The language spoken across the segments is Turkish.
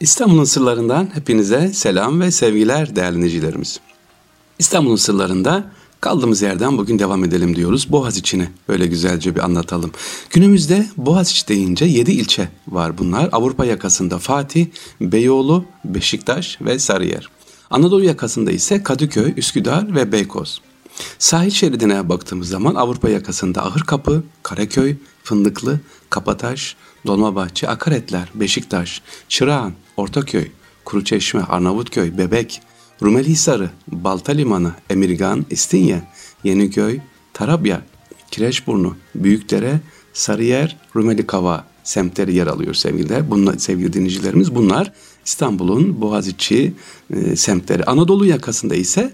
İstanbul'un sırlarından hepinize selam ve sevgiler değerli dinleyicilerimiz. İstanbul'un sırlarında kaldığımız yerden bugün devam edelim diyoruz. Boğaz içini böyle güzelce bir anlatalım. Günümüzde Boğaziçi deyince 7 ilçe var bunlar. Avrupa yakasında Fatih, Beyoğlu, Beşiktaş ve Sarıyer. Anadolu yakasında ise Kadıköy, Üsküdar ve Beykoz. Sahil şeridine baktığımız zaman Avrupa yakasında Ahırkapı, Karaköy, Fındıklı, Kapataş, Dolmabahçe, Akaretler, Beşiktaş, Çırağan, Ortaköy, Kuruçeşme, Arnavutköy, Bebek, Rumelihisarı, Balta Limanı, Emirgan, İstinye, Yeniköy, Tarabya, Kireçburnu, Büyükdere, Sarıyer, Rumeli Kava semtleri yer alıyor sevgili Bunlar, sevgili dinleyicilerimiz. Bunlar İstanbul'un Boğaziçi e, semtleri. Anadolu yakasında ise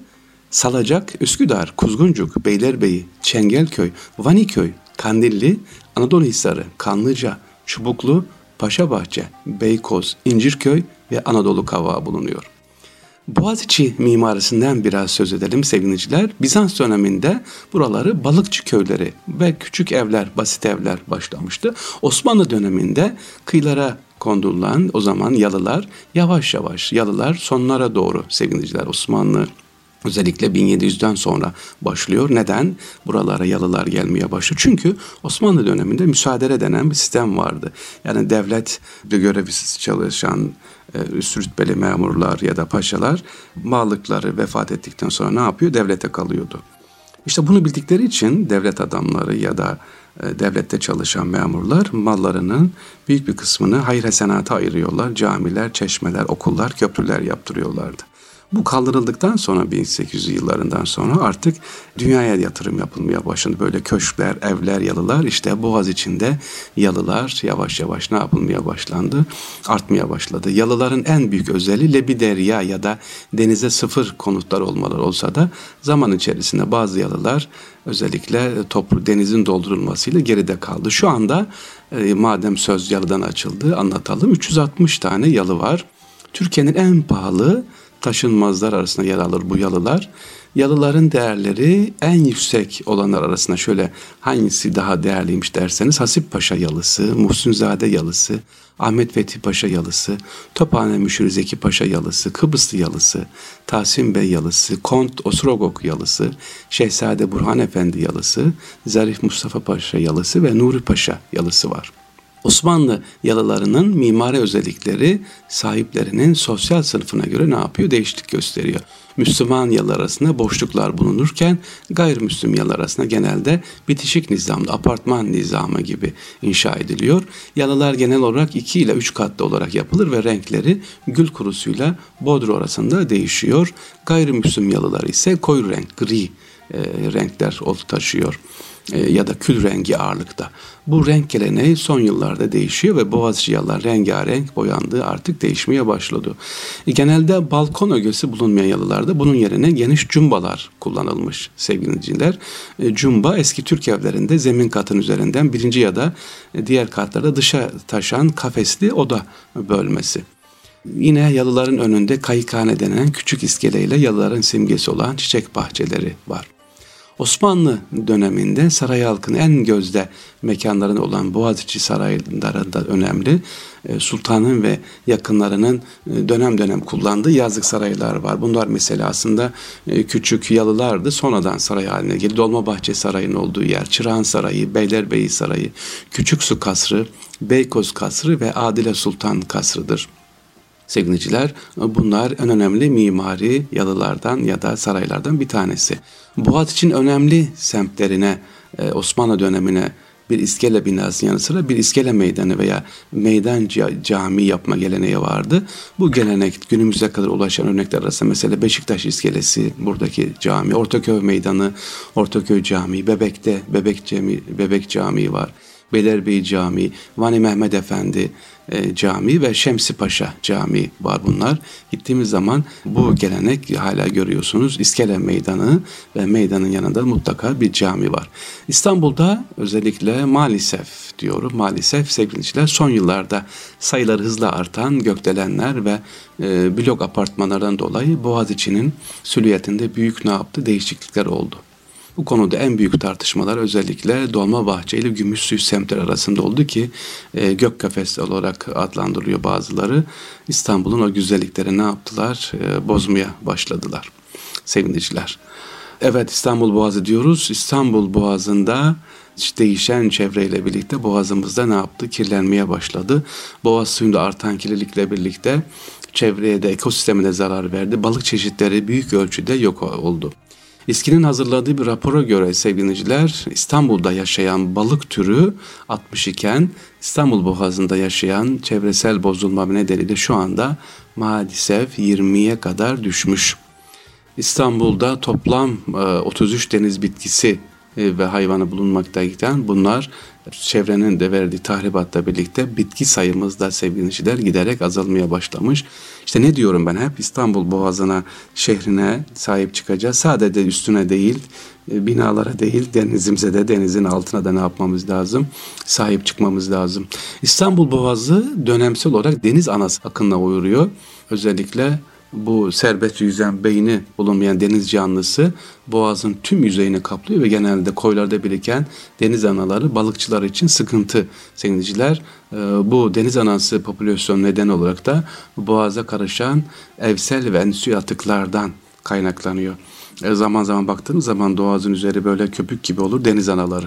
Salacak, Üsküdar, Kuzguncuk, Beylerbeyi, Çengelköy, Vaniköy, Kandilli, Anadolu Hisarı, Kanlıca, Çubuklu, Paşabahçe, Beykoz, İncirköy ve Anadolu Kavağı bulunuyor. Boğaziçi mimarisinden biraz söz edelim sevgiliciler. Bizans döneminde buraları balıkçı köyleri ve küçük evler, basit evler başlamıştı. Osmanlı döneminde kıyılara kondurulan o zaman yalılar yavaş yavaş yalılar sonlara doğru sevgiliciler Osmanlı Özellikle 1700'den sonra başlıyor. Neden? Buralara yalılar gelmeye başlıyor. Çünkü Osmanlı döneminde müsaade denen bir sistem vardı. Yani devlet görevsiz çalışan e, üst rütbeli memurlar ya da paşalar mallıkları vefat ettikten sonra ne yapıyor? Devlete kalıyordu. İşte bunu bildikleri için devlet adamları ya da e, devlette çalışan memurlar mallarının büyük bir kısmını hayır hasenata ayırıyorlar. Camiler, çeşmeler, okullar, köprüler yaptırıyorlardı. Bu kaldırıldıktan sonra 1800 yıllarından sonra artık dünyaya yatırım yapılmaya başladı. Böyle köşkler, evler, yalılar işte Boğaz içinde yalılar yavaş yavaş ne yapılmaya başlandı? Artmaya başladı. Yalıların en büyük özelliği lebiderya ya da denize sıfır konutlar olmaları olsa da zaman içerisinde bazı yalılar özellikle toplu denizin doldurulmasıyla geride kaldı. Şu anda e, madem söz yalıdan açıldı anlatalım. 360 tane yalı var. Türkiye'nin en pahalı taşınmazlar arasında yer alır bu yalılar. Yalıların değerleri en yüksek olanlar arasında şöyle hangisi daha değerliymiş derseniz Hasip Paşa yalısı, Muhsinzade yalısı, Ahmet Fethi Paşa yalısı, Tophane Müşir Zeki Paşa yalısı, Kıbrıslı yalısı, Tahsin Bey yalısı, Kont Osrogok yalısı, Şehzade Burhan Efendi yalısı, Zarif Mustafa Paşa yalısı ve Nuri Paşa yalısı var. Osmanlı yalılarının mimari özellikleri sahiplerinin sosyal sınıfına göre ne yapıyor? Değişiklik gösteriyor. Müslüman yalı arasında boşluklar bulunurken gayrimüslim yalı arasında genelde bitişik nizamda apartman nizamı gibi inşa ediliyor. Yalılar genel olarak 2 ile 3 katlı olarak yapılır ve renkleri gül kurusuyla bodro arasında değişiyor. Gayrimüslim yalılar ise koyu renk, gri e, renkler taşıyor. E, ya da kül rengi ağırlıkta. Bu renk geleneği son yıllarda değişiyor ve Boğaziçi yalılar rengarenk boyandığı artık değişmeye başladı. E, genelde balkon ögesi bulunmayan yalılarda bunun yerine geniş cumbalar kullanılmış sevgili dinleyiciler. E, cumba eski Türk evlerinde zemin katın üzerinden birinci ya da diğer katlarda dışa taşan kafesli oda bölmesi. Yine yalıların önünde kayıkhane denen küçük iskeleyle yalıların simgesi olan çiçek bahçeleri var. Osmanlı döneminde saray halkının en gözde mekanların olan Boğaziçi saraylarında önemli. E, sultanın ve yakınlarının e, dönem dönem kullandığı yazlık saraylar var. Bunlar mesela aslında e, küçük yalılardı. Sonradan saray haline geldi. Dolmabahçe Sarayı'nın olduğu yer, Çırağan Sarayı, Beylerbeyi Sarayı, Küçük Su Kasrı, Beykoz Kasrı ve Adile Sultan Kasrı'dır. Sevgiliciler bunlar en önemli mimari yalılardan ya da saraylardan bir tanesi. Boğaz için önemli semtlerine e, Osmanlı dönemine bir iskele binasının yanı sıra bir iskele meydanı veya meydan cami yapma geleneği vardı. Bu gelenek günümüze kadar ulaşan örnekler arasında mesela Beşiktaş iskelesi, buradaki cami, Ortaköy meydanı, Ortaköy Camii, Bebek'te Bebek Cami, Bebek Camii var. Beylerbeyi Camii, Vani Mehmet Efendi e, Camii ve Şemsi Paşa Camii var bunlar. Gittiğimiz zaman bu gelenek hala görüyorsunuz. İskele Meydanı ve meydanın yanında mutlaka bir cami var. İstanbul'da özellikle maalesef diyorum maalesef sevgiliciler son yıllarda sayıları hızla artan gökdelenler ve e, blok apartmanlardan dolayı Boğaziçi'nin süliyetinde büyük ne yaptı değişiklikler oldu. Bu konuda en büyük tartışmalar özellikle Dolmabahçe ile Gümüşsuyu semtler arasında oldu ki e, gök kafes olarak adlandırılıyor bazıları. İstanbul'un o güzellikleri ne yaptılar? E, bozmaya başladılar sevindiciler. Evet İstanbul Boğazı diyoruz. İstanbul Boğazı'nda değişen çevreyle birlikte boğazımızda ne yaptı? Kirlenmeye başladı. Boğaz suyunda artan kirlilikle birlikte çevreye de ekosistemine zarar verdi. Balık çeşitleri büyük ölçüde yok oldu. İSKİ'nin hazırladığı bir rapora göre sevgiliciler İstanbul'da yaşayan balık türü 60 iken İstanbul Boğazı'nda yaşayan çevresel bozulma nedeniyle şu anda maalesef 20'ye kadar düşmüş. İstanbul'da toplam 33 e, deniz bitkisi ve hayvanı bulunmaktayken bunlar çevrenin de verdiği tahribatla birlikte bitki sayımız da sevgili giderek azalmaya başlamış. İşte ne diyorum ben hep İstanbul Boğazı'na, şehrine sahip çıkacağız. Sadece üstüne değil, e, binalara değil, denizimize de, denizin altına da ne yapmamız lazım? Sahip çıkmamız lazım. İstanbul Boğazı dönemsel olarak deniz anası akınına uyuruyor. Özellikle bu serbest yüzen beyni bulunmayan deniz canlısı boğazın tüm yüzeyini kaplıyor ve genelde koylarda biriken deniz anaları balıkçılar için sıkıntı sevgiliciler. Ee, bu deniz anası popülasyon neden olarak da boğaza karışan evsel ve ensü atıklardan kaynaklanıyor. E, zaman zaman baktığımız zaman boğazın üzeri böyle köpük gibi olur deniz anaları.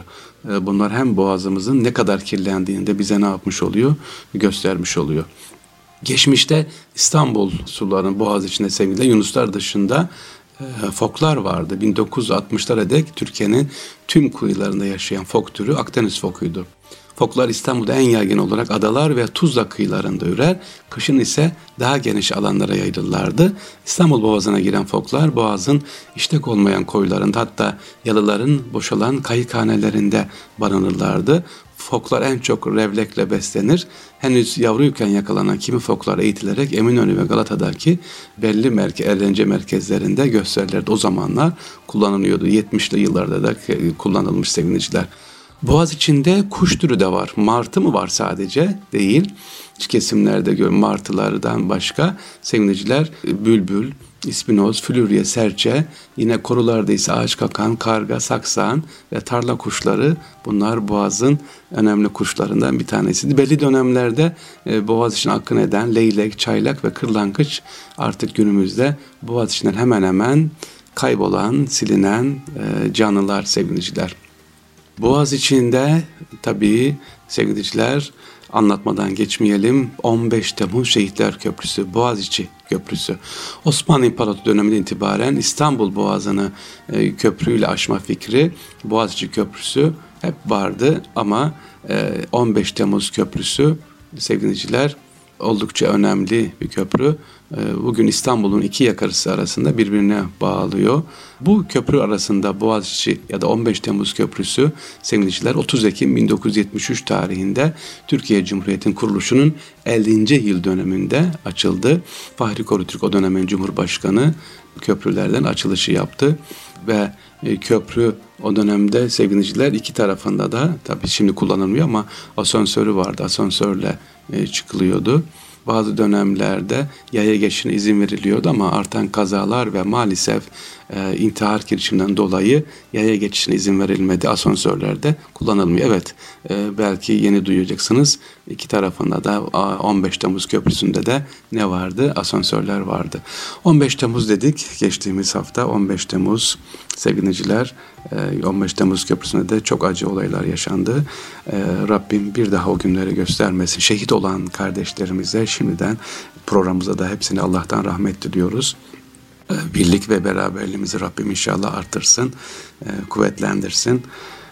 E, bunlar hem boğazımızın ne kadar kirlendiğini de bize ne yapmış oluyor göstermiş oluyor. Geçmişte İstanbul sularının boğaz içinde sevgili Yunuslar dışında e, foklar vardı. 1960'lara dek Türkiye'nin tüm kıyılarında yaşayan fok türü Akdeniz fokuydu. Foklar İstanbul'da en yaygın olarak adalar ve Tuzla kıyılarında ürer. Kışın ise daha geniş alanlara yayılırlardı. İstanbul Boğazı'na giren foklar boğazın işlek olmayan koylarında hatta yalıların boşalan kayıkhanelerinde barınırlardı. Foklar en çok revlekle beslenir. Henüz yavruyken yakalanan kimi foklar eğitilerek Eminönü ve Galata'daki belli merke, eğlence merkezlerinde gösterilirdi. O zamanlar kullanılıyordu. 70'li yıllarda da kullanılmış seviniciler. Boğaz içinde kuş türü de var. Martı mı var sadece? Değil. Kesimlerde gör martılardan başka seviniciler bülbül, İspinoz, flürye, serçe, yine korularda ise ağaç kakan, karga, saksan ve tarla kuşları bunlar boğazın önemli kuşlarından bir tanesiydi. Belli dönemlerde e, boğaz için akın eden leylek, çaylak ve kırlangıç artık günümüzde boğaz içinden hemen hemen kaybolan, silinen e, canlılar, sevgiliciler. Boğaz içinde tabii sevgiliciler anlatmadan geçmeyelim. 15 Temmuz Şehitler Köprüsü, Boğaziçi Köprüsü. Osmanlı İmparatorluğu döneminden itibaren İstanbul Boğazı'nı e, köprüyle aşma fikri Boğaziçi Köprüsü hep vardı ama e, 15 Temmuz Köprüsü sevgiliciler oldukça önemli bir köprü. Ee, bugün İstanbul'un iki yakarısı arasında birbirine bağlıyor. Bu köprü arasında Boğaziçi ya da 15 Temmuz Köprüsü sevgiliciler 30 Ekim 1973 tarihinde Türkiye Cumhuriyeti'nin kuruluşunun 50. yıl döneminde açıldı. Fahri Korutürk o dönemin Cumhurbaşkanı köprülerden açılışı yaptı ve e, köprü o dönemde sevgiliciler iki tarafında da tabii şimdi kullanılmıyor ama asansörü vardı. Asansörle çıkılıyordu. Bazı dönemlerde yaya geçişine izin veriliyordu ama artan kazalar ve maalesef e, intihar girişiminden dolayı yaya geçişine izin verilmedi. Asansörlerde kullanılmıyor. Evet e, belki yeni duyacaksınız. İki tarafında da 15 Temmuz Köprüsü'nde de ne vardı? Asansörler vardı. 15 Temmuz dedik geçtiğimiz hafta 15 Temmuz sevgiliciler 15 Temmuz Köprüsü'nde de çok acı olaylar yaşandı. E, Rabbim bir daha o günleri göstermesin. Şehit olan kardeşlerimize şimdiden programımıza da hepsini Allah'tan rahmet diliyoruz. E, birlik ve beraberliğimizi Rabbim inşallah artırsın, e, kuvvetlendirsin.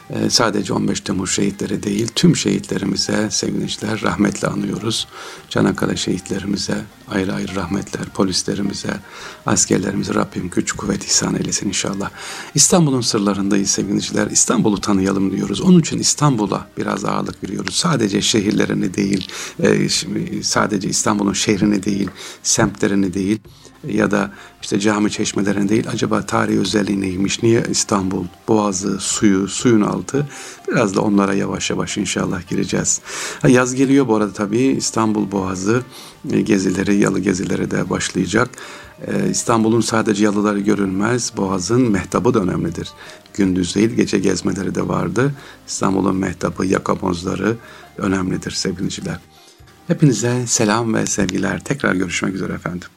Ee, sadece 15 Temmuz şehitleri değil tüm şehitlerimize sevinçler rahmetle anıyoruz. Çanakkale şehitlerimize ayrı ayrı rahmetler, polislerimize, askerlerimize Rabbim güç kuvvet ihsan eylesin inşallah. İstanbul'un sırlarındayız sevgiliciler. İstanbul'u tanıyalım diyoruz. Onun için İstanbul'a biraz ağırlık veriyoruz. Sadece şehirlerini değil, e, sadece İstanbul'un şehrini değil, semtlerini değil, ya da işte cami çeşmelerin değil acaba tarihi özelliği neymiş? Niye İstanbul, Boğazı, suyu, suyun altı? Biraz da onlara yavaş yavaş inşallah gireceğiz. Yaz geliyor bu arada tabii İstanbul Boğazı e, gezileri, yalı gezileri de başlayacak. Ee, İstanbul'un sadece yalıları görülmez, Boğaz'ın mehtabı da önemlidir. Gündüz değil gece gezmeleri de vardı. İstanbul'un mehtabı, yakamozları önemlidir sevgiliciler. Hepinize selam ve sevgiler. Tekrar görüşmek üzere efendim.